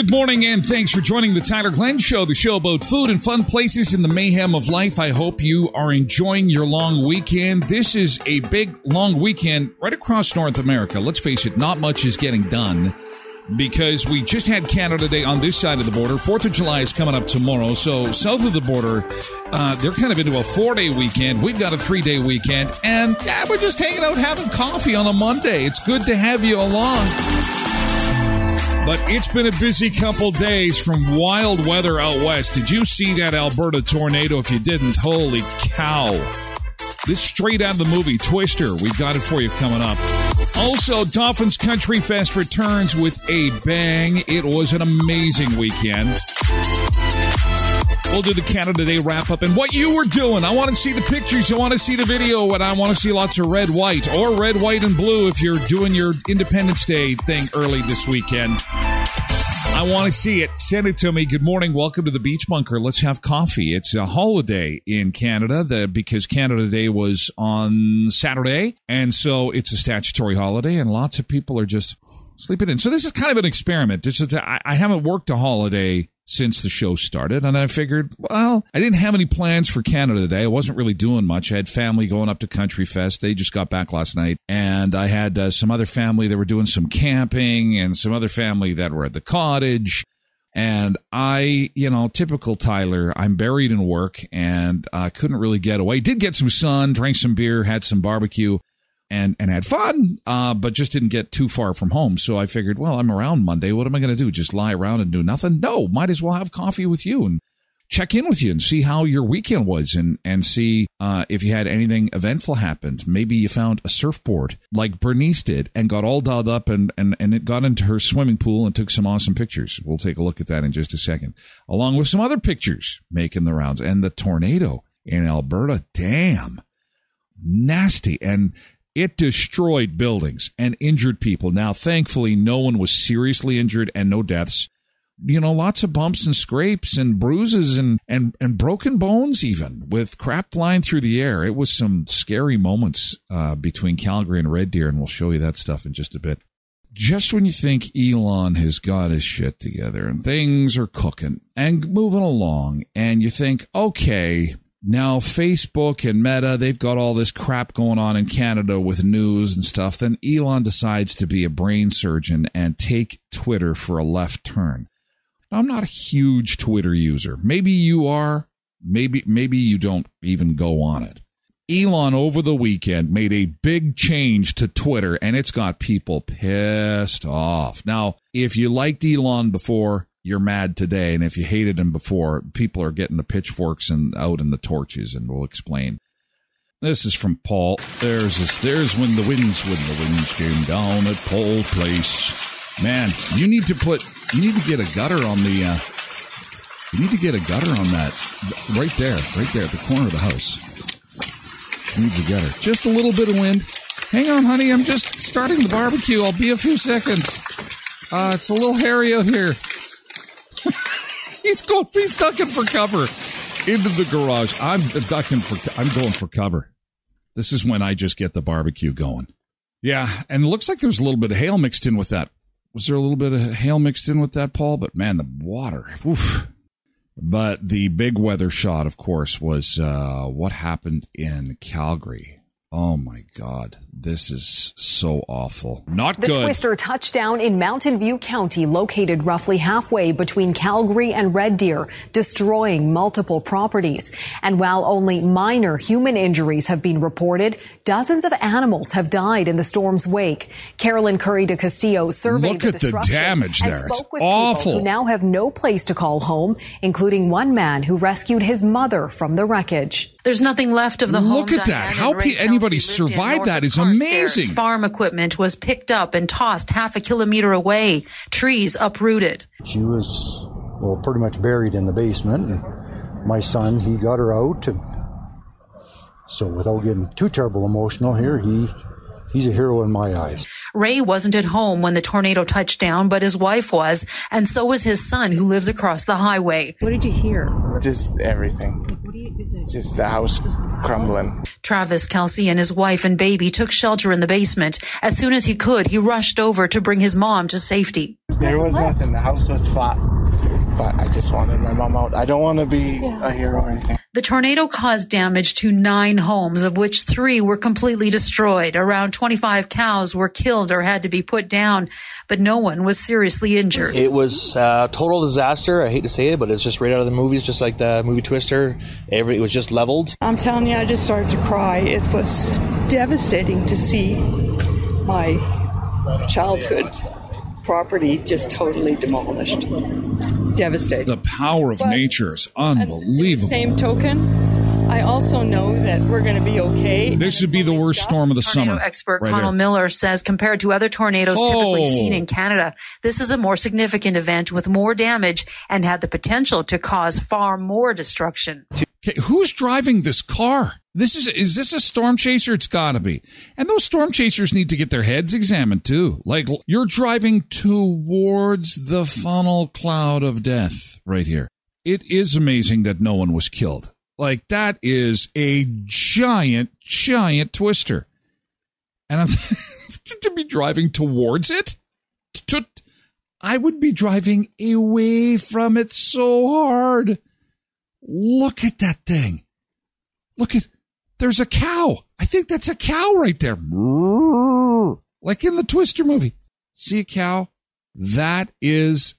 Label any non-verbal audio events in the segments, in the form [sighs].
Good morning and thanks for joining the Tyler Glen Show, the show about food and fun places in the mayhem of life. I hope you are enjoying your long weekend. This is a big, long weekend right across North America. Let's face it, not much is getting done because we just had Canada Day on this side of the border. Fourth of July is coming up tomorrow. So, south of the border, uh, they're kind of into a four day weekend. We've got a three day weekend. And yeah, we're just hanging out having coffee on a Monday. It's good to have you along. But it's been a busy couple days from wild weather out west. Did you see that Alberta tornado? If you didn't, holy cow. This straight out of the movie Twister. We've got it for you coming up. Also, Dauphin's Country Fest returns with a bang. It was an amazing weekend. We'll do the Canada Day wrap up and what you were doing. I want to see the pictures. I want to see the video, and I want to see lots of red, white, or red, white, and blue if you're doing your Independence Day thing early this weekend. I want to see it. Send it to me. Good morning. Welcome to the Beach Bunker. Let's have coffee. It's a holiday in Canada the, because Canada Day was on Saturday. And so it's a statutory holiday, and lots of people are just sleeping in. So this is kind of an experiment. This is, I, I haven't worked a holiday since the show started. And I figured, well, I didn't have any plans for Canada today. I wasn't really doing much. I had family going up to Country Fest. They just got back last night. And I had uh, some other family that were doing some camping and some other family that were at the cottage. And I, you know, typical Tyler, I'm buried in work and I uh, couldn't really get away. Did get some sun, drank some beer, had some barbecue and and had fun, uh, but just didn't get too far from home. So I figured, well, I'm around Monday. What am I going to do? Just lie around and do nothing? No, might as well have coffee with you and check in with you and see how your weekend was and and see uh, if you had anything eventful happened. Maybe you found a surfboard like Bernice did and got all dolled up and and and it got into her swimming pool and took some awesome pictures. We'll take a look at that in just a second, along with some other pictures making the rounds and the tornado in Alberta. Damn nasty and it destroyed buildings and injured people. Now, thankfully, no one was seriously injured and no deaths. You know, lots of bumps and scrapes and bruises and, and, and broken bones, even with crap flying through the air. It was some scary moments uh, between Calgary and Red Deer, and we'll show you that stuff in just a bit. Just when you think Elon has got his shit together and things are cooking and moving along, and you think, okay, now Facebook and Meta, they've got all this crap going on in Canada with news and stuff. Then Elon decides to be a brain surgeon and take Twitter for a left turn. I'm not a huge Twitter user. Maybe you are. Maybe maybe you don't even go on it. Elon over the weekend made a big change to Twitter and it's got people pissed off. Now, if you liked Elon before, you're mad today, and if you hated him before, people are getting the pitchforks and out and the torches, and we'll explain. This is from Paul. There's this, there's when the winds when the winds came down at Paul Place. Man, you need to put you need to get a gutter on the uh, you need to get a gutter on that right there, right there at the corner of the house. Needs a gutter. Just a little bit of wind. Hang on, honey. I'm just starting the barbecue. I'll be a few seconds. Uh, it's a little hairy out here. [laughs] he's going. He's ducking for cover into the garage. I'm ducking for. I'm going for cover. This is when I just get the barbecue going. Yeah, and it looks like there's a little bit of hail mixed in with that was there a little bit of hail mixed in with that, Paul? But man, the water. Oof. But the big weather shot, of course, was uh, what happened in Calgary. Oh my God. This is so awful. Not the good. The twister touchdown in Mountain View County, located roughly halfway between Calgary and Red Deer, destroying multiple properties. And while only minor human injuries have been reported, dozens of animals have died in the storm's wake. Carolyn Kury de Castillo surveyed Look the at the destruction damage and there. It's spoke with awful. people who now have no place to call home, including one man who rescued his mother from the wreckage. There's nothing left of the home. Look at that. How and pe- anybody Kelsey survived north that of is Carstairs. amazing. Farm equipment was picked up and tossed half a kilometer away. Trees uprooted. She was, well, pretty much buried in the basement. And my son, he got her out. And so without getting too terrible emotional here, he he's a hero in my eyes. Ray wasn't at home when the tornado touched down, but his wife was, and so was his son who lives across the highway. What did you hear? Just everything. Just the house crumbling. Travis Kelsey and his wife and baby took shelter in the basement. As soon as he could, he rushed over to bring his mom to safety. There was nothing. The house was flat. But I just wanted my mom out. I don't want to be a hero or anything. The tornado caused damage to nine homes, of which three were completely destroyed. Around 25 cows were killed or had to be put down, but no one was seriously injured. It was a total disaster. I hate to say it, but it's just right out of the movies, just like the movie Twister. Every, it was just leveled. I'm telling you, I just started to cry. It was devastating to see my childhood property just totally demolished. Devastating. The power of But- nature is unbelievable. Same token, I also know that we're going to be okay. This would be the worst storm of the Tornado summer. expert right Connell here. Miller says compared to other tornadoes oh. typically Oh. seen in Canada, this is a more significant event with more damage and had the potential to cause far more destruction. Okay, who's driving this car? This is is this a storm chaser? It's got to be. And those storm chasers need to get their heads examined too. Like you're driving towards the funnel cloud of death right here. It is amazing that no one was killed. Like that is a giant giant twister. And I'm [laughs] to be driving towards it? To, I would be driving away from it so hard. Look at that thing. Look at, there's a cow. I think that's a cow right there. Like in the Twister movie. See a cow? That is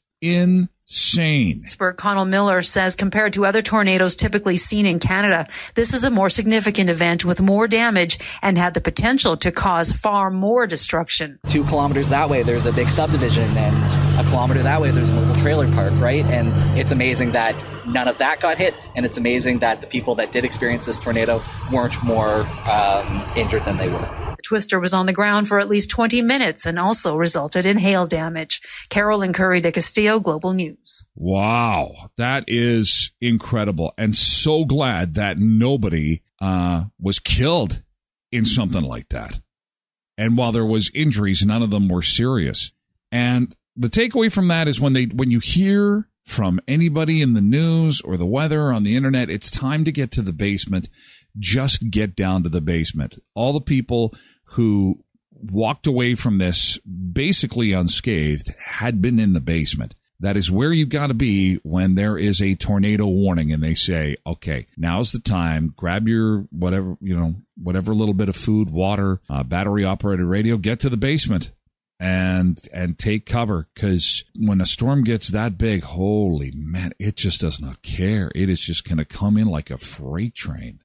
insane. Expert Connell Miller says compared to other tornadoes typically seen in Canada, this is a more significant event with more damage and had the potential to cause far more destruction. two kilometers that way there's a big subdivision and a kilometer that way there's a mobile trailer park right and it's amazing that none of that got hit and it's amazing that the people that did experience this tornado weren't more um, injured than they were The twister was on the ground for at least 20 minutes and also resulted in hail damage. Carolyn Kury de Castillo, Global News. Wow. That is incredible. And so glad that nobody uh, was killed in something like that. And while there was injuries, none of them were serious. And the takeaway from that is when they when you hear from anybody in the news or the weather on the internet, it's time to get to the basement. Just get down to the basement. All the people who walked away from this basically unscathed had been in the basement. That is where you've got to be when there is a tornado warning and they say, okay, now's the time. Grab your whatever, you know, whatever little bit of food, water, uh, battery operated radio, get to the basement and, and take cover. Cause when a storm gets that big, holy man, it just does not care. It is just going to come in like a freight train.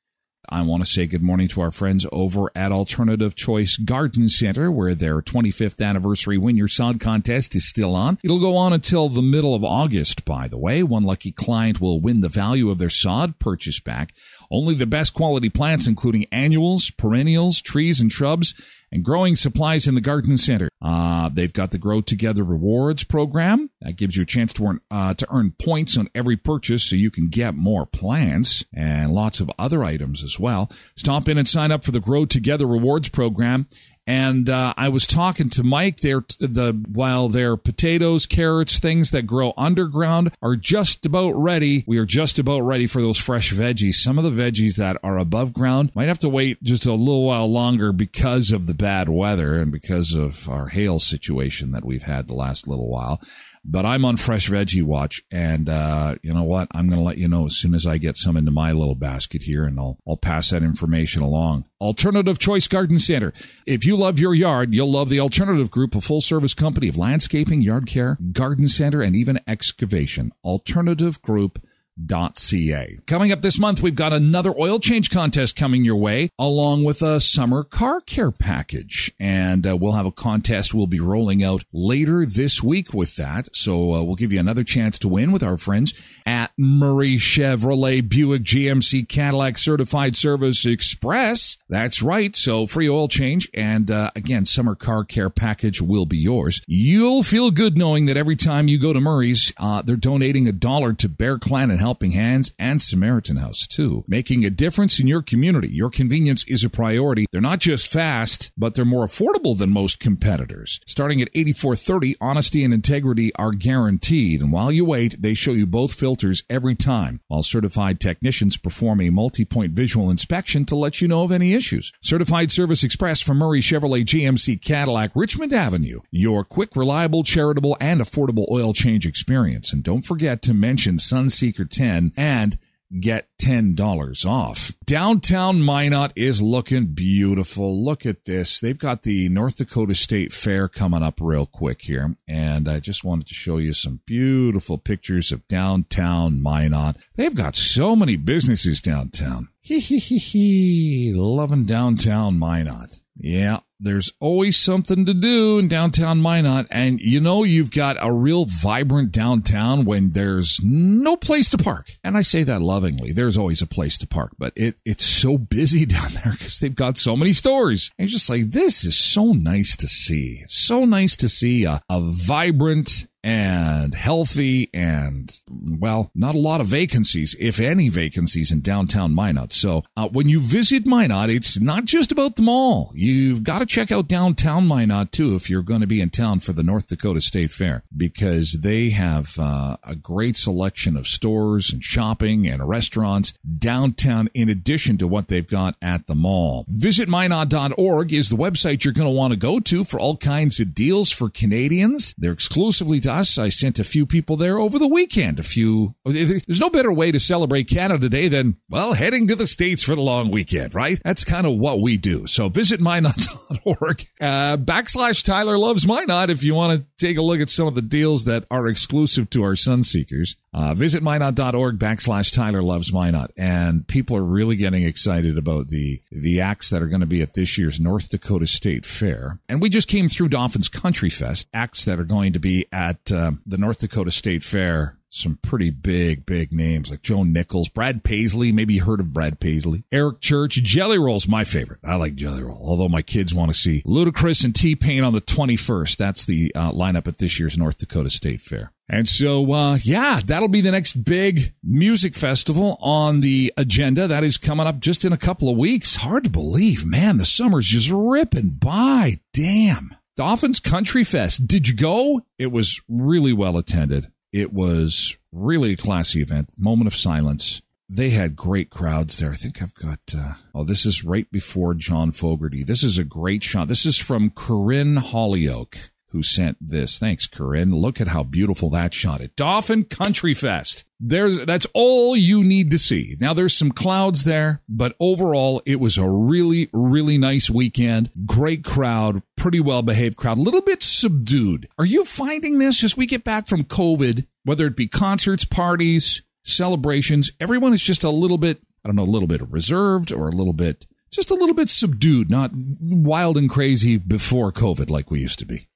I want to say good morning to our friends over at Alternative Choice Garden Center, where their 25th anniversary Win Your Sod contest is still on. It'll go on until the middle of August, by the way. One lucky client will win the value of their sod purchase back. Only the best quality plants, including annuals, perennials, trees, and shrubs, and growing supplies in the garden center. Uh, they've got the Grow Together Rewards program that gives you a chance to earn uh, to earn points on every purchase, so you can get more plants and lots of other items as well. Stop in and sign up for the Grow Together Rewards program. And uh, I was talking to Mike. They're the while their potatoes, carrots, things that grow underground are just about ready. We are just about ready for those fresh veggies. Some of the veggies that are above ground might have to wait just a little while longer because of the bad weather and because of our hail situation that we've had the last little while. But I'm on Fresh Veggie Watch, and uh, you know what? I'm going to let you know as soon as I get some into my little basket here, and I'll I'll pass that information along. Alternative Choice Garden Center. If you love your yard, you'll love the Alternative Group, a full service company of landscaping, yard care, garden center, and even excavation. Alternative Group ca. Coming up this month, we've got another oil change contest coming your way, along with a summer car care package. And uh, we'll have a contest we'll be rolling out later this week with that. So uh, we'll give you another chance to win with our friends at Murray Chevrolet Buick GMC Cadillac Certified Service Xpress. That's right. So free oil change. And uh, again, summer car care package will be yours. You'll feel good knowing that every time you go to Murray's, uh, they're donating a dollar to Bear Clan and Helping Hands and Samaritan House too, making a difference in your community. Your convenience is a priority. They're not just fast, but they're more affordable than most competitors. Starting at 84.30, honesty and integrity are guaranteed. And while you wait, they show you both filters every time, while certified technicians perform a multi-point visual inspection to let you know of any issues. Certified Service Xpress from Murray Chevrolet GMC Cadillac, Richmond Avenue. Your quick, reliable, charitable, and affordable oil change experience. And don't forget to mention Sunseeker 10 and get $10 off. Downtown Minot is looking beautiful. Look at this. They've got the North Dakota State Fair coming up real quick here. And I just wanted to show you some beautiful pictures of downtown Minot. They've got so many businesses downtown. Hee hee hee hee. Loving downtown Minot. Yeah, there's always something to do in downtown Minot. And you know, you've got a real vibrant downtown when there's no place to park. And I say that lovingly. There's always a place to park, but it, it's so busy [laughs] down there because they've got so many stores. And you're just like, this is so nice to see. It's so nice to see a, a vibrant and healthy and well not a lot of vacancies if any vacancies in downtown minot. So uh, when you visit minot it's not just about the mall. You've got to check out downtown minot too if you're going to be in town for the north dakota state fair because they have uh, a great selection of stores and shopping and restaurants downtown in addition to what they've got at the mall. Visit minot.org is the website you're going to want to go to for all kinds of deals for canadians. They're exclusively to us. I sent a few people there over the weekend. A few. There's no better way to celebrate Canada Day than, well, heading to the States for the long weekend, right? That's kind of what we do. So visit minot.org. Uh, backslash Tyler Loves Minot if you want to take a look at some of the deals that are exclusive to our Sunseekers. Uh, visit minot.org backslash Tyler Loves Minot. And people are really getting excited about the, the acts that are going to be at this year's North Dakota State Fair. And we just came through Dauphin's Country Fest, acts that are going to be at uh, the North Dakota State Fair some pretty big, big names like Joe Nichols, Brad Paisley. Maybe you heard of Brad Paisley. Eric Church. Jelly Roll's my favorite. I like Jelly Roll. Although my kids want to see Ludacris and T Pain on the 21st. That's the uh, lineup at this year's North Dakota State Fair. And so, uh, yeah, that'll be the next big music festival on the agenda. That is coming up just in a couple of weeks. Hard to believe, man. The summer's just ripping by. Damn. Dauphin's Country Fest. Did you go? It was really well attended. It was really a classy event. Moment of silence. They had great crowds there. I think I've got, uh, oh, this is right before John Fogerty. This is a great shot. This is from Corinne Hollyoak who sent this. Thanks, Corinne. Look at how beautiful that shot at Dauphin Country Fest. There's, that's all you need to see. Now there's some clouds there, but overall it was a really, really nice weekend. Great crowd, pretty well behaved crowd, a little bit subdued. Are you finding this as we get back from COVID, whether it be concerts, parties, celebrations, everyone is just a little bit, I don't know, a little bit reserved or a little bit, just a little bit subdued, not wild and crazy before COVID like we used to be.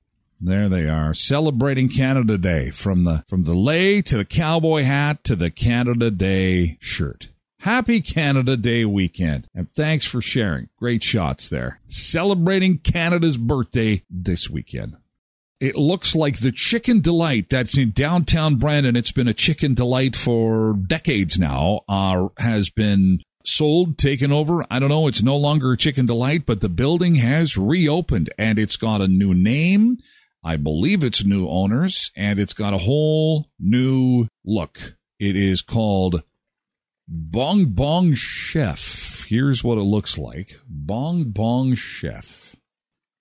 There they are, celebrating Canada Day from the from the lei to the cowboy hat to the Canada Day shirt. Happy Canada Day weekend, and thanks for sharing. Great shots there. Celebrating Canada's birthday this weekend. It looks like the Chicken Delight that's in downtown Brandon. It's been a Chicken Delight for decades now. Uh, has been sold, taken over. I don't know. It's no longer a Chicken Delight, but the building has reopened and it's got a new name. I believe it's new owners and it's got a whole new look. It is called Bong Bong Chef. Here's what it looks like Bong Bong Chef.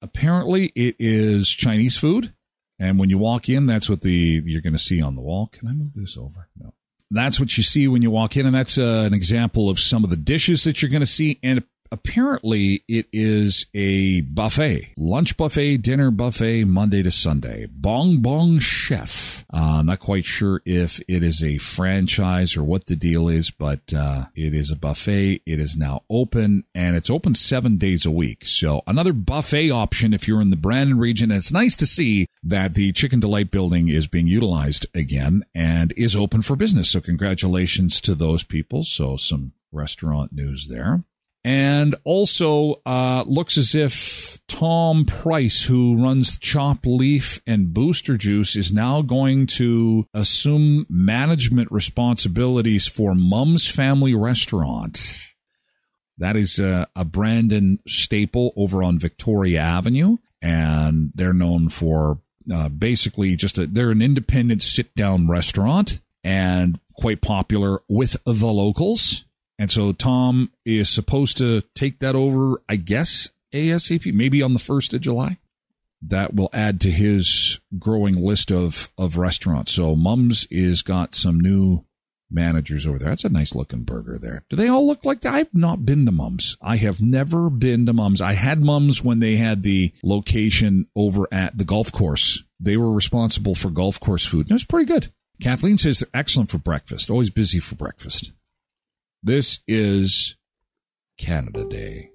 Apparently, it is Chinese food. And when you walk in, that's what the you're going to see on the wall. Can I move this over? No. That's what you see when you walk in, and that's uh, an example of some of the dishes that you're going to see. And apparently it is a buffet, lunch buffet, dinner buffet, Monday to Sunday. Bong Bong Chef. Uh, not quite sure if it is a franchise or what the deal is, but uh, it is a buffet. It is now open and it's open seven days a week. So another buffet option if you're in the Brandon region. And it's nice to see that the Chicken Delight building is being utilized again and is open for business. So congratulations to those people. So some restaurant news there. And also uh, looks as if Tom Price, who runs Chopped Leaf and Booster Juice, is now going to assume management responsibilities for Mum's Family Restaurant. That is a, a Brandon staple over on Victoria Avenue, and they're known for uh, basically just they're an independent sit down restaurant and quite popular with the locals. And so Tom is supposed to take that over, I guess, ASAP, maybe on the 1st of July. That will add to his growing list of, of restaurants. So Mums is got some new managers over there. That's a nice looking burger there. Do they all look like that? I've not been to Mums. I have never been to Mums. I had Mums when they had the location over at the golf course. They were responsible for golf course food. And it was pretty good. Kathleen says they're excellent for breakfast. Always busy for breakfast. This is Canada Day.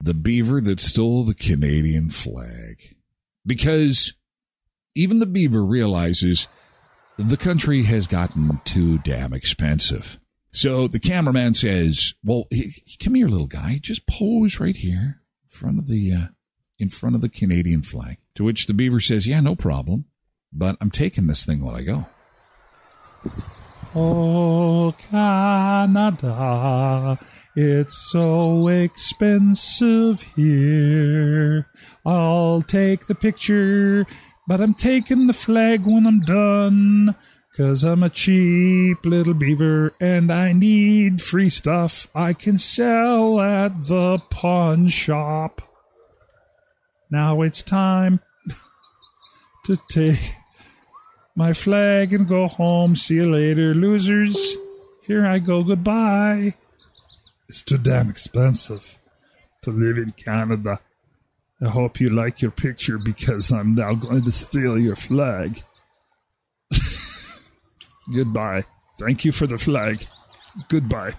The beaver that stole the Canadian flag. Because even the beaver realizes the country has gotten too damn expensive. So the cameraman says, "Well, come here, little guy. Just pose right here in front of the uh, in front of the Canadian flag." To which the beaver says, "Yeah, no problem, but I'm taking this thing when I go." Oh, Canada, it's so expensive here. I'll take the picture, but I'm taking the flag when I'm done. Cause I'm a cheap little beaver and I need free stuff I can sell at the pawn shop. Now it's time [laughs] to take my flag and go home. See you later, losers. Here I go. Goodbye. It's too damn expensive to live in Canada. I hope you like your picture because I'm now going to steal your flag. [laughs] Goodbye. Thank you for the flag. Goodbye.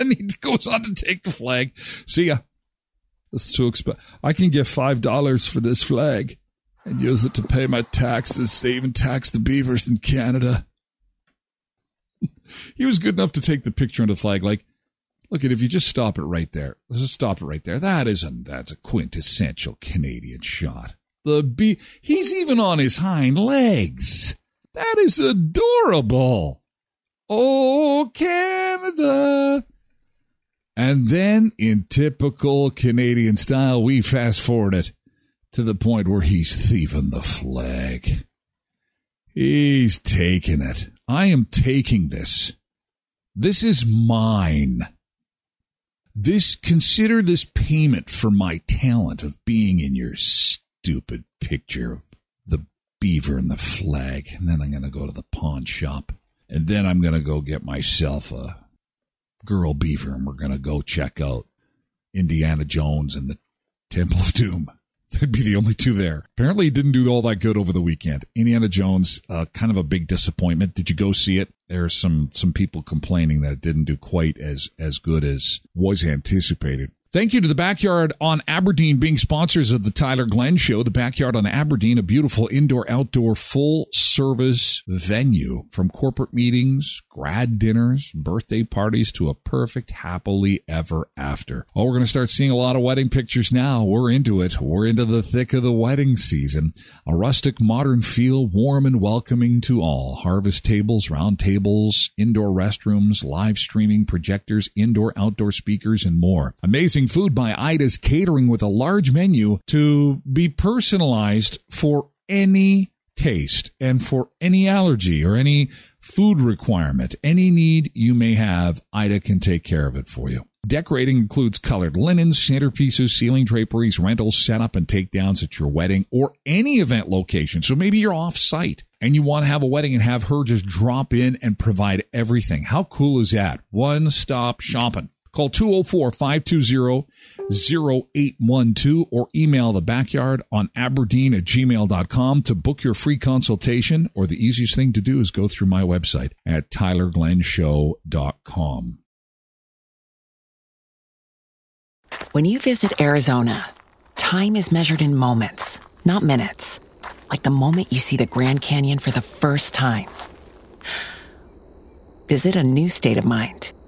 and he goes on to take the flag. See ya. That's too expensive. I can get five dollars for this flag and use it to pay my taxes. They even tax the beavers in Canada. [laughs] he was good enough to take the picture on the flag. Like, look at if you just stop it right there. Let's just stop it right there. That isn't that's a quintessential Canadian shot. The bee he's even on his hind legs. That is adorable. Oh, Canada. And then, in typical Canadian style, we fast forward it to the point where he's thieving the flag. He's taking it. I am taking this. This is mine. This consider this payment for my talent of being in your stupid picture of the beaver and the flag. And then I'm going to go to the pawn shop. And then I'm going to go get myself a girl beaver and we're going to go check out Indiana Jones and the Temple of Doom. [laughs] There'd be the only two there. Apparently, it didn't do all that good over the weekend. Indiana Jones, uh, kind of a big disappointment. Did you go see it? There are some some people complaining that it didn't do quite as as good as was anticipated. Thank you to the Backyard on Aberdeen being sponsors of the Tyler Glen Show. The Backyard on Aberdeen, a beautiful indoor outdoor full service venue from corporate meetings, grad dinners, birthday parties to a perfect happily ever after. Oh, we're going to start seeing a lot of wedding pictures now. We're into it. We're into the thick of the wedding season. A rustic modern feel, warm and welcoming to all. Harvest tables, round tables, indoor restrooms, live streaming projectors, indoor outdoor speakers, and more. Amazing food by Aida's Catering with a large menu to be personalized for any taste and for any allergy or any food requirement, any need you may have, Ida can take care of it for you. Decorating includes colored linens, centerpieces, ceiling draperies, rentals, setup, and takedowns at your wedding or any event location. So maybe you're off site and you want to have a wedding and have her just drop in and provide everything. How cool is that? One stop shopping. Call 204 520 0812 or email the backyard on aberdeen at gmail.com to book your free consultation. Or the easiest thing to do is go through my website at tylerglenshow.com. When you visit Arizona, time is measured in moments, not minutes. Like the moment you see the Grand Canyon for the first time. Visit a new state of mind.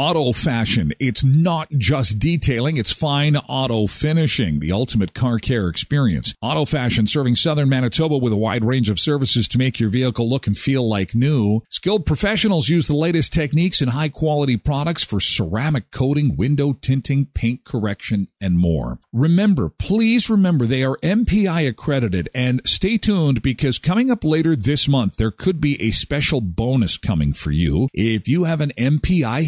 Auto Fashion. It's not just detailing, it's fine auto finishing, the ultimate car care experience. Auto Fashion serving southern Manitoba with a wide range of services to make your vehicle look and feel like new. Skilled professionals use the latest techniques and high quality products for ceramic coating, window tinting, paint correction, and more. Remember, please remember they are MPI accredited and stay tuned because coming up later this month, there could be a special bonus coming for you if you have an MPI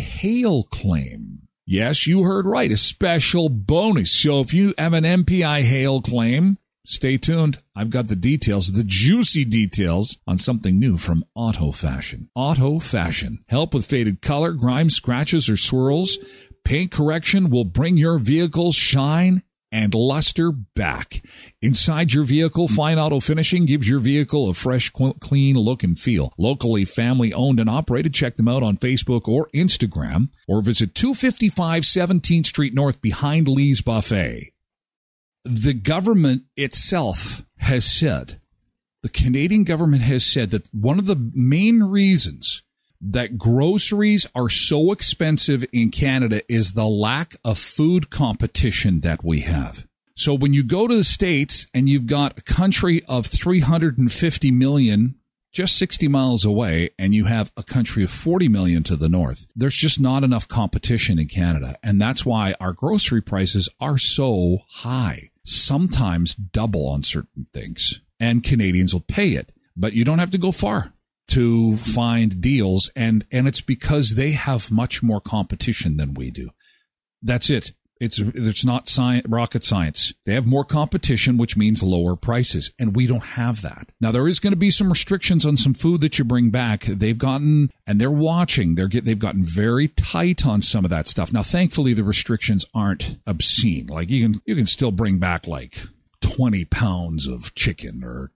claim. Yes, you heard right. A special bonus. So if you have an MPI hail claim, stay tuned. I've got the details, the juicy details on something new from Auto Fashion. Auto Fashion. Help with faded color, grime, scratches, or swirls. Paint correction will bring your vehicle's shine and luster back. Inside your vehicle, Fine Auto Finishing gives your vehicle a fresh, clean look and feel. Locally family owned and operated. Check them out on Facebook or Instagram or visit 255 17th Street North behind Lee's Buffet. The government itself has said, the Canadian government has said that one of the main reasons that groceries are so expensive in Canada is the lack of food competition that we have. So when you go to the States and you've got a country of 350 million just 60 miles away and you have a country of 40 million to the north, there's just not enough competition in Canada. And that's why our grocery prices are so high, sometimes double on certain things. And Canadians will pay it, but you don't have to go far to find deals and and it's because they have much more competition than we do that's it it's it's not science, rocket science. They have more competition, which means lower prices, and we don't have that. Now there is going to be some restrictions on some food that you bring back. They've gotten and they're watching. They're get, they've gotten very tight on some of that stuff. Now, thankfully, the restrictions aren't obscene. Like you can you can still bring back like 20 pounds of chicken or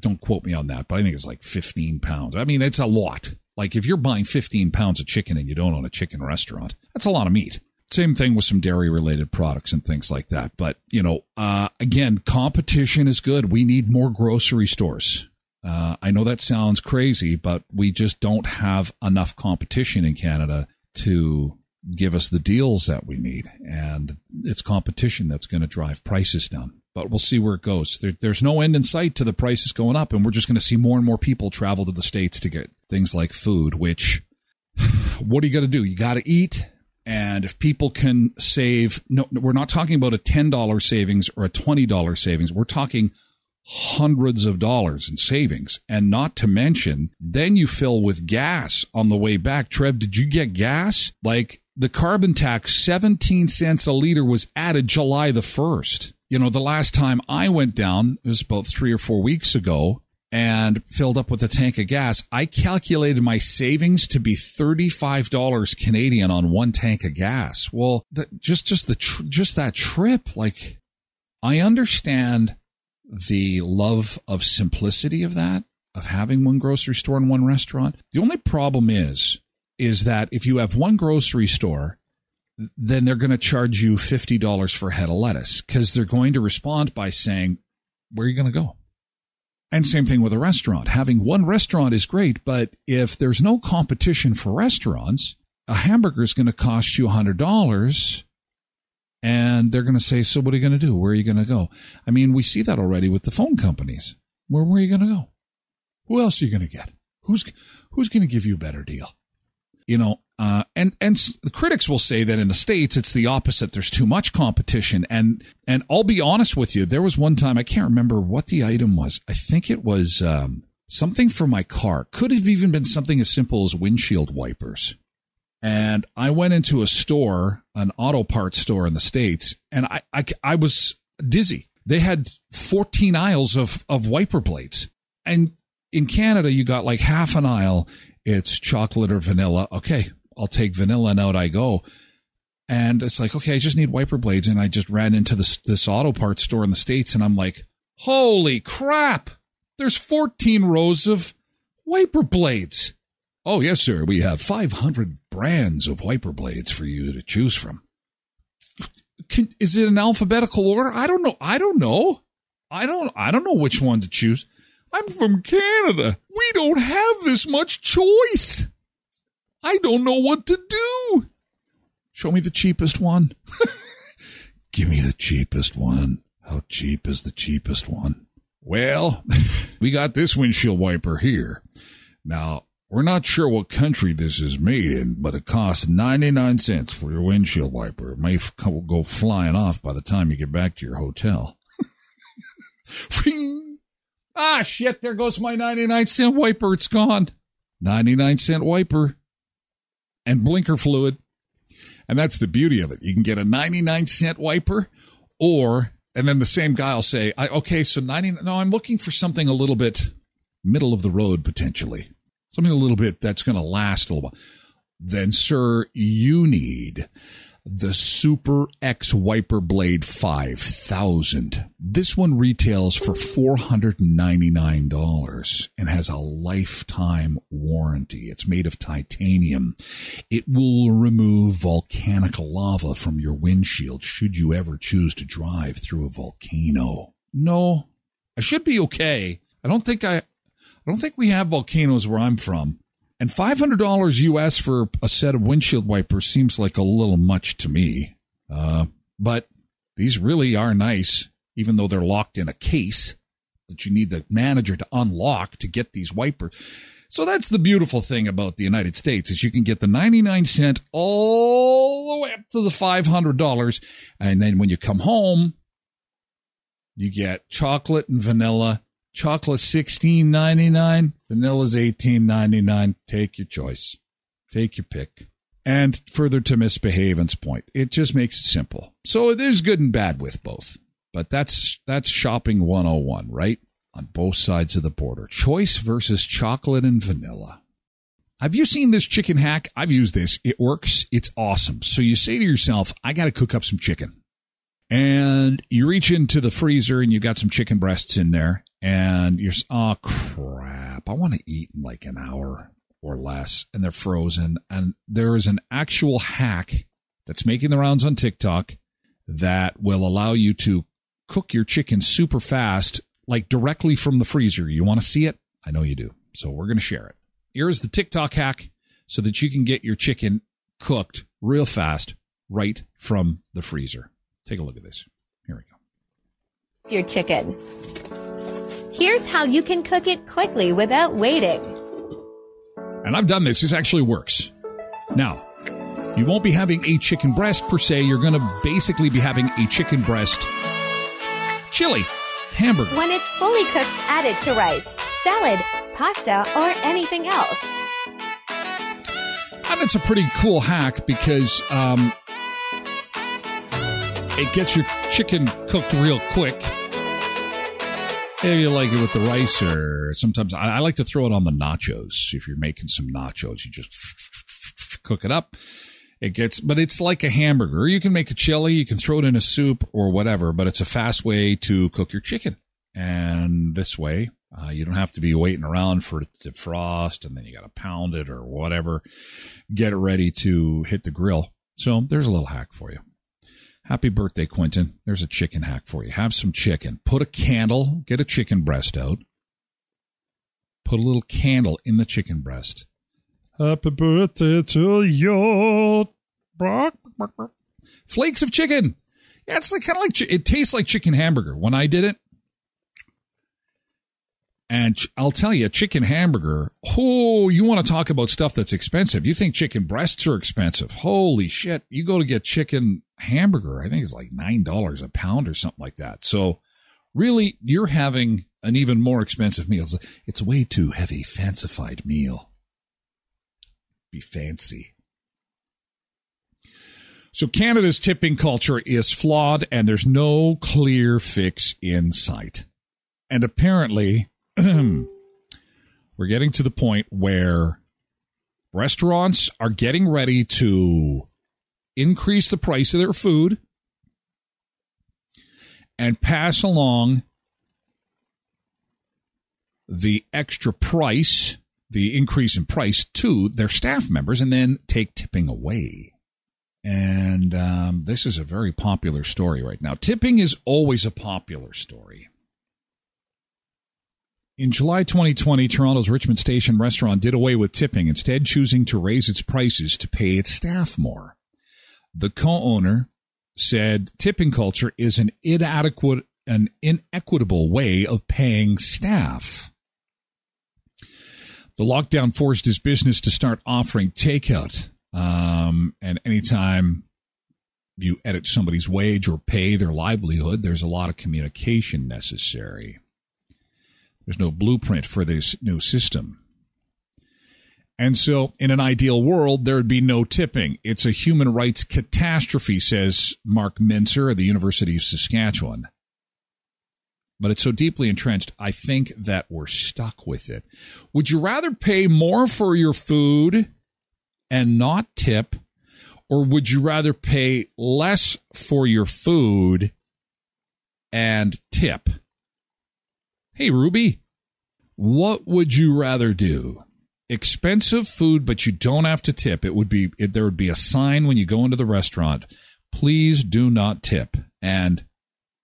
don't quote me on that, but I think it's like 15 pounds. I mean, it's a lot. Like if you're buying 15 pounds of chicken and you don't own a chicken restaurant, that's a lot of meat. Same thing with some dairy related products and things like that. But, you know, uh, again, competition is good. We need more grocery stores. Uh, I know that sounds crazy, but we just don't have enough competition in Canada to give us the deals that we need. And it's competition that's going to drive prices down. But we'll see where it goes. There, there's no end in sight to the prices going up, and we're just going to see more and more people travel to the States to get things like food, which, [sighs] what do you got to do? You got to eat. And if people can save, no, we're not talking about a $10 savings or a $20 savings. We're talking hundreds of dollars in savings. And not to mention, then you fill with gas on the way back. Trev, did you get gas? Like the carbon tax, 17 cents a liter was added July the 1st. You know, the last time I went down, it was about three or four weeks ago and filled up with a tank of gas. I calculated my savings to be $35 Canadian on one tank of gas. Well, the, just, just the, tr- just that trip, like I understand the love of simplicity of that, of having one grocery store and one restaurant. The only problem is, is that if you have one grocery store, then they're going to charge you $50 for a head of lettuce because they're going to respond by saying, where are you going to go? And same thing with a restaurant. Having one restaurant is great, but if there's no competition for restaurants, a hamburger is going to cost you $100 and they're going to say, So, what are you going to do? Where are you going to go? I mean, we see that already with the phone companies. Where, where are you going to go? Who else are you going to get? Who's, who's going to give you a better deal? You know, uh, and and the critics will say that in the states it's the opposite. There's too much competition, and and I'll be honest with you. There was one time I can't remember what the item was. I think it was um, something for my car. Could have even been something as simple as windshield wipers. And I went into a store, an auto parts store in the States, and I, I, I was dizzy. They had 14 aisles of, of wiper blades. And in Canada, you got like half an aisle. It's chocolate or vanilla. Okay, I'll take vanilla and out I go. And it's like, okay, I just need wiper blades. And I just ran into this, this auto parts store in the States and I'm like, holy crap. There's 14 rows of wiper blades. Oh, yes, sir. We have 500 brands of wiper blades for you to choose from. Can, is it an alphabetical order? I don't know. I don't know. I don't, I don't know which one to choose. I'm from Canada. We don't have this much choice. I don't know what to do. Show me the cheapest one. [laughs] Give me the cheapest one. How cheap is the cheapest one? Well, [laughs] we got this windshield wiper here. Now, we're not sure what country this is made in, but it costs 99 cents for your windshield wiper. It may f- go flying off by the time you get back to your hotel. [laughs] ah, shit, there goes my 99 cent wiper. It's gone. 99 cent wiper and blinker fluid. And that's the beauty of it. You can get a 99 cent wiper or, and then the same guy will say, I, okay, so 90, no, I'm looking for something a little bit middle of the road potentially something a little bit that's going to last a little while, then, sir, you need the Super X Wiper Blade 5000. This one retails for $499 and has a lifetime warranty. It's made of titanium. It will remove volcanic lava from your windshield should you ever choose to drive through a volcano. No, I should be okay. I don't think I I don't think we have volcanoes where I'm from. And $500 US for a set of windshield wipers seems like a little much to me. Uh, but these really are nice, even though they're locked in a case that you need the manager to unlock to get these wipers. So that's the beautiful thing about the United States is you can get the 99 cent all the way up to the $500. And then when you come home, you get chocolate and vanilla Chocolate sixteen ninety nine, vanilla's eighteen ninety nine. Take your choice. Take your pick. And further to Miss Behaven's point, it just makes it simple. So there's good and bad with both. But that's that's shopping 101, right? On both sides of the border. Choice versus chocolate and vanilla. Have you seen this chicken hack? I've used this. It works. It's awesome. So you say to yourself, I got to cook up some chicken. And you reach into the freezer and you got some chicken breasts in there and you're oh crap i want to eat in like an hour or less and they're frozen and there is an actual hack that's making the rounds on tiktok that will allow you to cook your chicken super fast like directly from the freezer you want to see it I know you do. So we're going to share it. Here's the TikTok hack so that you can get your chicken cooked real fast right from the freezer. Take a look at this. Here we go. Your chicken. Here's how you can cook it quickly without waiting. And I've done this. This actually works. Now, you won't be having a chicken breast per se. You're going to basically be having a chicken breast chili hamburger. When it's fully cooked, add it to rice, salad, pasta, or anything else. And it's a pretty cool hack because um, it gets your chicken cooked real quick. If you like it with the rice, or sometimes I, I like to throw it on the nachos. If you're making some nachos, you just [sniffs] cook it up. It gets, but it's like a hamburger. You can make a chili, you can throw it in a soup or whatever, but it's a fast way to cook your chicken. And this way, uh, you don't have to be waiting around for it to defrost and then you got to pound it or whatever. Get it ready to hit the grill. So there's a little hack for you. Happy birthday, Quentin. There's a chicken hack for you. Have some chicken. Put a candle, get a chicken breast out. Put a little candle in the chicken breast. Happy birthday to you. Flakes of chicken. Yeah, it's like kind of like it tastes like chicken hamburger. When I did it, and I'll tell you, chicken hamburger. Oh, you want to talk about stuff that's expensive? You think chicken breasts are expensive? Holy shit! You go to get chicken hamburger. I think it's like nine dollars a pound or something like that. So, really, you're having an even more expensive meal. It's way too heavy, fancified meal. Be fancy. So Canada's tipping culture is flawed and there's no clear fix in sight. And apparently, [clears throat] we're getting to the point where restaurants are getting ready to increase the price of their food and pass along the extra price, the increase in price to their staff members and then take tipping away. And um, this is a very popular story right now. Tipping is always a popular story. In July 2020, Toronto's Richmond Station restaurant did away with tipping, instead, choosing to raise its prices to pay its staff more. The co owner said tipping culture is an inadequate, an inequitable way of paying staff. The lockdown forced his business to start offering takeout. Um, and anytime you edit somebody's wage or pay their livelihood, there's a lot of communication necessary. There's no blueprint for this new system. And so, in an ideal world, there would be no tipping. It's a human rights catastrophe, says Mark Mincer of the University of Saskatchewan. But it's so deeply entrenched, I think that we're stuck with it. Would you rather pay more for your food and not tip, or would you rather pay less for your food and tip? Hey, Ruby, what would you rather do? Expensive food, but you don't have to tip. It would be, it, there would be a sign when you go into the restaurant, please do not tip. And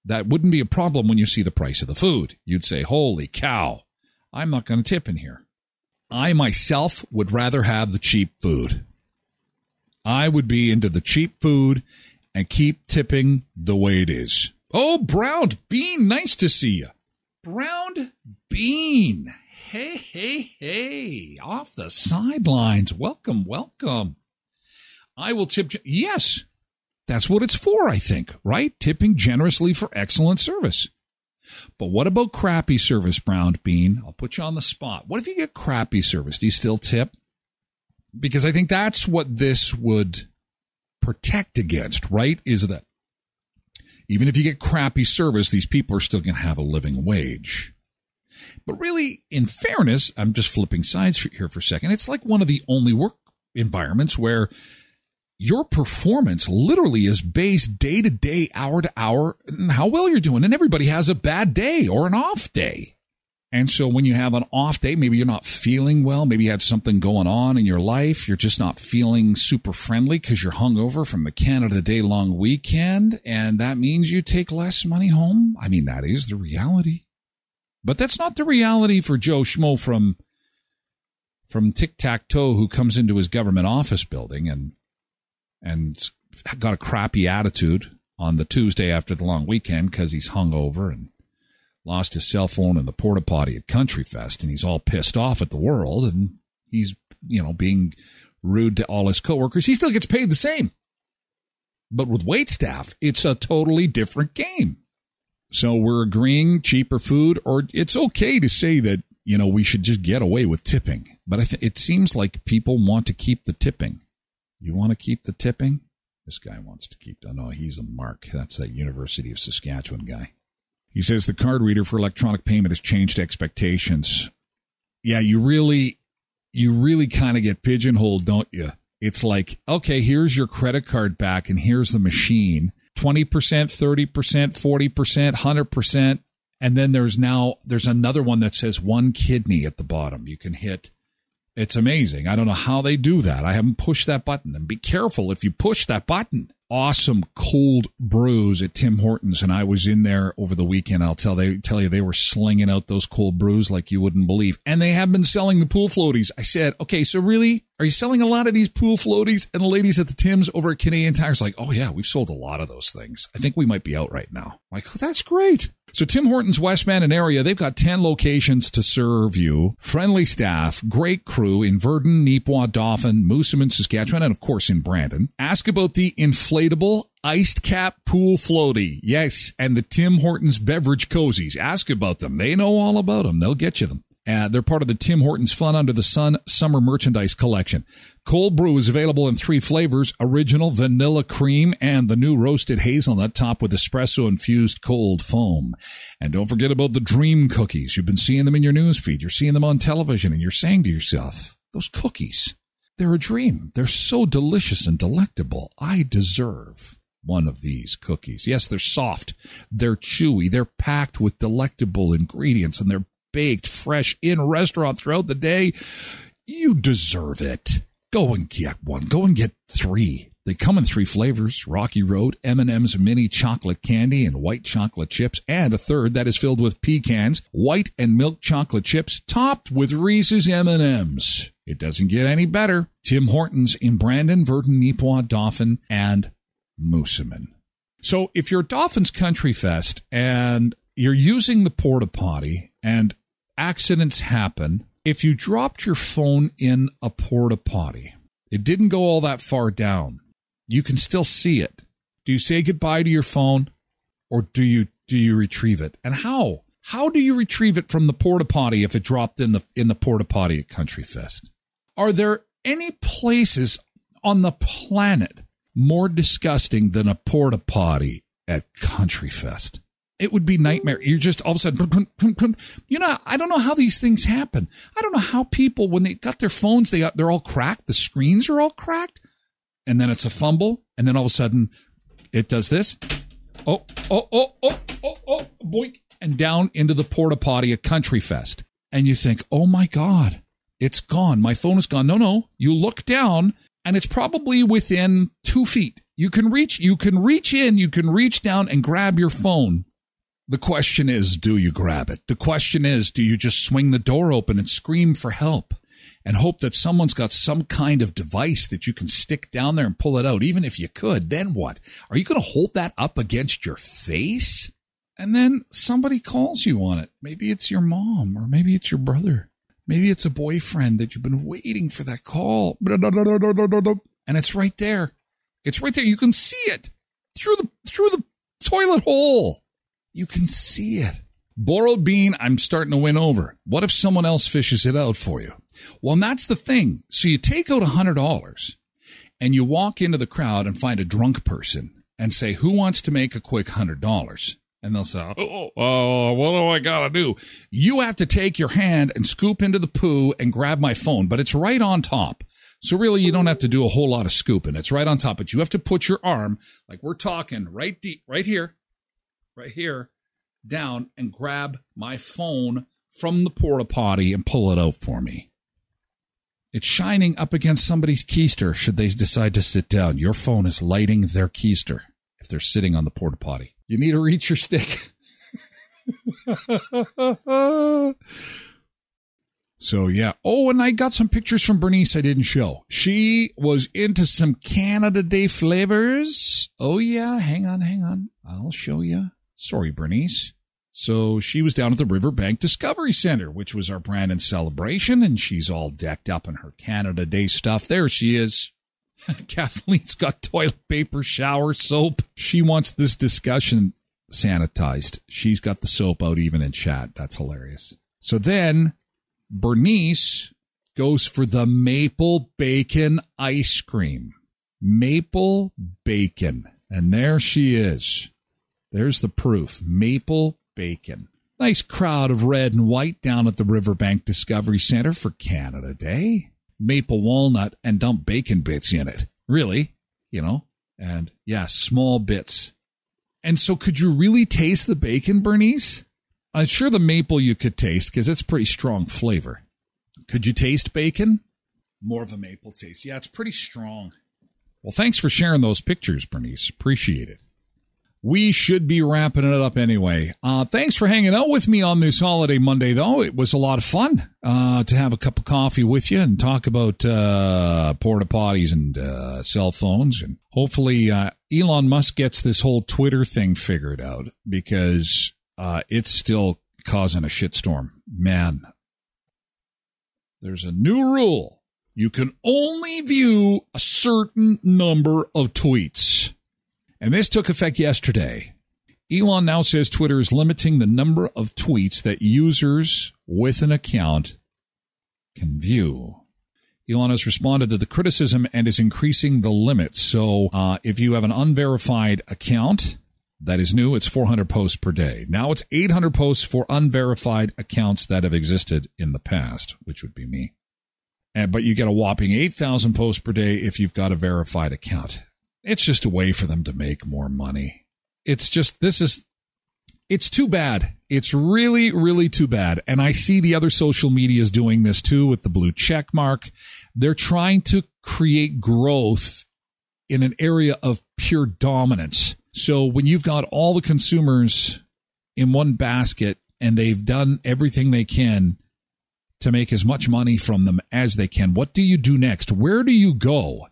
that wouldn't be a problem when you see the price of the food. You'd say, holy cow, I'm not going to tip in here. I myself would rather have the cheap food. I would be into the cheap food and keep tipping the way it is. Oh, Brown Bean, nice to see you. Brown Bean. Hey, hey, hey. Off the sidelines. Welcome, welcome. I will tip. Yes, that's what it's for, I think, right? Tipping generously for excellent service. But what about crappy service, Brown Bean? I'll put you on the spot. What if you get crappy service? Do you still tip? Because I think that's what this would protect against, right? Is that even if you get crappy service, these people are still going to have a living wage. But really, in fairness, I'm just flipping sides here for a second. It's like one of the only work environments where your performance literally is based day to day, hour to hour, and how well you're doing. And everybody has a bad day or an off day. And so when you have an off day, maybe you're not feeling well. Maybe you had something going on in your life. You're just not feeling super friendly because you're hungover from the Canada Day long weekend. And that means you take less money home. I mean, that is the reality. But that's not the reality for Joe Schmo from from Tic Tac Toe who comes into his government office building and and got a crappy attitude on the Tuesday after the long weekend because he's hungover and lost his cell phone in the porta potty at Country Fest and he's all pissed off at the world and he's you know being rude to all his coworkers. He still gets paid the same. But with wait staff, it's a totally different game. So we're agreeing cheaper food, or it's okay to say that, you know, we should just get away with tipping. But I th- it seems like people want to keep the tipping. You want to keep the tipping? This guy wants to keep, oh no, he's a mark. That's that University of Saskatchewan guy. He says the card reader for electronic payment has changed expectations. Yeah, you really, you really kind of get pigeonholed, don't you? It's like, okay, here's your credit card back and here's the machine. 20%, 30%, 40%, 100%. And then there's now, there's another one that says one kidney at the bottom. You can hit. It's amazing. I don't know how they do that. I haven't pushed that button. And be careful if you push that button awesome cold brews at Tim Hortons, and I was in there over the weekend. I'll tell they tell you they were slinging out those cold brews like you wouldn't believe, and they have been selling the pool floaties. I said, okay, so really, are you selling a lot of these pool floaties? And the ladies at the Tim's over at Canadian Tires like, oh yeah, we've sold a lot of those things. I think we might be out right now. I'm like, oh, that's great. So Tim Hortons Westman and area, they've got 10 locations to serve you. Friendly staff, great crew in Virden, Neepawa, Dauphin, Moosomin, Saskatchewan, and of course in Brandon. Ask about the inflatable iced cap pool floaty. Yes, and the Tim Hortons beverage cozies. Ask about them. They know all about them. They'll get you them. Uh, they're part of the Tim Hortons Fun Under the Sun Summer Merchandise Collection. Cold brew is available in three flavors original vanilla cream and the new roasted hazelnut topped with espresso infused cold foam. And don't forget about the dream cookies. You've been seeing them in your newsfeed, you're seeing them on television, and you're saying to yourself, those cookies, they're a dream. They're so delicious and delectable. I deserve one of these cookies. Yes, they're soft, they're chewy, they're packed with delectable ingredients, and they're baked fresh in restaurant throughout the day. You deserve it. Go and get one. Go and get three. They come in three flavors: Rocky Road, M&M's mini chocolate candy, and white chocolate chips, and a third that is filled with pecans, white and milk chocolate chips, topped with Reese's M&M's. It doesn't get any better. Tim Hortons in Brandon, Virden, Neepawa, Dauphin, and Moosomin. So if you're Dauphin's Country Fest and you're using the porta potty and accidents happen, if you dropped your phone in a porta potty, it didn't go all that far down. You can still see it. Do you say goodbye to your phone or do you do you retrieve it? And how? How do you retrieve it from the porta potty if it dropped in the in the porta potty at Country Fest? Are there any places on the planet more disgusting than a porta potty at Country Fest? It would be nightmare. You're just all of a sudden, you know, I don't know how these things happen. I don't know how people, when they got their phones, they they're all cracked. The screens are all cracked. And then it's a fumble. And then all of a sudden it does this. Oh, oh, oh, oh, oh, oh, boink. And down into the porta potty at Country Fest. And you think, oh my God, it's gone. My phone is gone. No, no. You look down and it's probably within two feet. You can reach, you can reach in, you can reach down and grab your phone the question is, do you grab it? The question is, do you just swing the door open and scream for help and hope that someone's got some kind of device that you can stick down there and pull it out? Even if you could, then what? Are you going to hold that up against your face? And then somebody calls you on it. Maybe it's your mom or maybe it's your brother. Maybe it's a boyfriend that you've been waiting for that call. And it's right there. It's right there. You can see it through the through the toilet hole. You can see it. Brown Bean, I'm starting to win over. What if someone else fishes it out for you? Well, that's the thing. So you take out a hundred dollars and you walk into the crowd and find a drunk person and say, who wants to make a quick hundred dollars? And they'll say, oh, oh, oh, what do I gotta do? You have to take your hand and scoop into the poo and grab my phone, but it's right on top. So really, you don't have to do a whole lot of scooping. It's right on top, but you have to put your arm, like we're talking, right deep, right here, right here down and grab my phone from the porta potty and pull it out for me. It's shining up against somebody's keister should they decide to sit down. Your phone is lighting their keister if they're sitting on the porta potty. You need to reach your stick. [laughs] So yeah. Oh, and I got some pictures from Bernice I didn't show. She was into some Canada Day flavors. Oh yeah, hang on, hang on. I'll show you. Sorry, Bernice. So she was down at the Riverbank Discovery Center, which was our Brandon celebration, and she's all decked up in her Canada Day stuff. There she is. [laughs] Kathleen's got toilet paper, shower, soap. She wants this discussion sanitized. She's got the soap out even in chat. That's hilarious. So then Bernice goes for the maple bacon ice cream. Maple bacon. And there she is. There's the proof. Maple bacon. Nice crowd of red and white down at the Riverbank Discovery Center for Canada Day. Maple walnut and dump bacon bits in it. Really? You know? And yeah, small bits. And so could you really taste the bacon, Bernice? I'm sure the maple you could taste because it's pretty strong flavor. Could you taste bacon? More of a maple taste. Yeah, it's pretty strong. Well, thanks for sharing those pictures, Bernice. Appreciate it. We should be wrapping it up anyway. Uh, thanks for hanging out with me on this holiday Monday, though. It was a lot of fun uh, to have a cup of coffee with you and talk about uh, porta potties and uh, cell phones. And hopefully, uh, Elon Musk gets this whole Twitter thing figured out because uh, it's still causing a shitstorm. Man, there's a new rule. You can only view a certain number of tweets. And this took effect yesterday. Elon now says Twitter is limiting the number of tweets that users with an account can view. Elon has responded to the criticism and is increasing the limits. So uh, if you have an unverified account, that is new. It's 400 posts per day. Now it's 800 posts for unverified accounts that have existed in the past, which would be me. And, but you get a whopping 8,000 posts per day if you've got a verified account. It's just a way for them to make more money. It's just, this is, it's too bad. It's really, really too bad. And I see the other social medias doing this too with the blue check mark. They're trying to create growth in an area of pure dominance so when you've got all the consumers in one basket and they've done everything they can to make as much money from them as they can, what do you do next? Where do you go?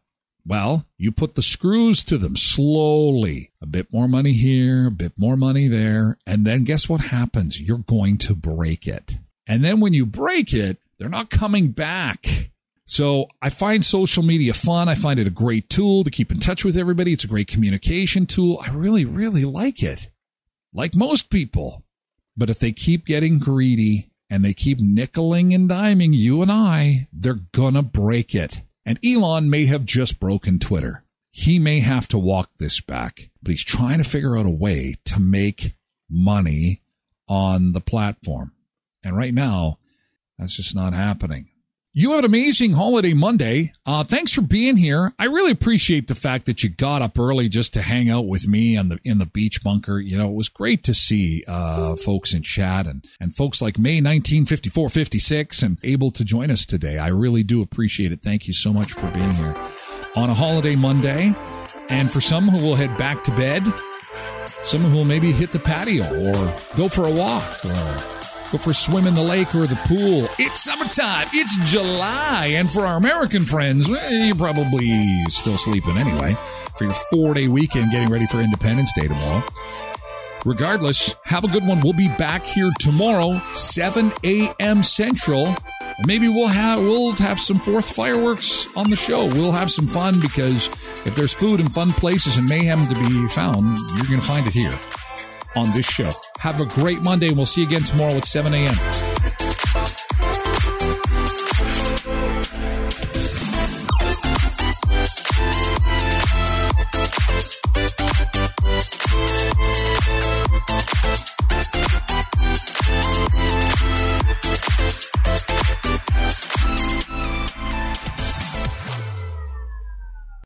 Well, you put the screws to them slowly. A bit more money here, a bit more money there. And then guess what happens? You're going to break it. And then when you break it, they're not coming back. So I find social media fun. I find it a great tool to keep in touch with everybody. It's a great communication tool. I really, really like it. Like most people. But if they keep getting greedy and they keep nickeling and diming you and I, they're gonna break it. And Elon may have just broken Twitter. He may have to walk this back, but he's trying to figure out a way to make money on the platform. And right now, that's just not happening. You have an amazing holiday Monday. Uh, thanks for being here. I really appreciate the fact that you got up early just to hang out with me in the in the beach bunker. You know, it was great to see uh, folks in chat and and folks like May 1954 56 and able to join us today. I really do appreciate it. Thank you so much for being here on a holiday Monday. And for some who will head back to bed, some who will maybe hit the patio or go for a walk or Go for a swim in the lake or the pool. It's summertime. It's July. And for our American friends, well, you're probably still sleeping anyway for your four day weekend getting ready for Independence Day tomorrow. Regardless, have a good one. We'll be back here tomorrow, 7 a.m. Central. Maybe we'll have we'll have some fourth fireworks on the show. We'll have some fun because if there's food and fun places and mayhem to be found, you're going to find it here on this show. Have a great Monday, and we'll see you again tomorrow at 7 a.m.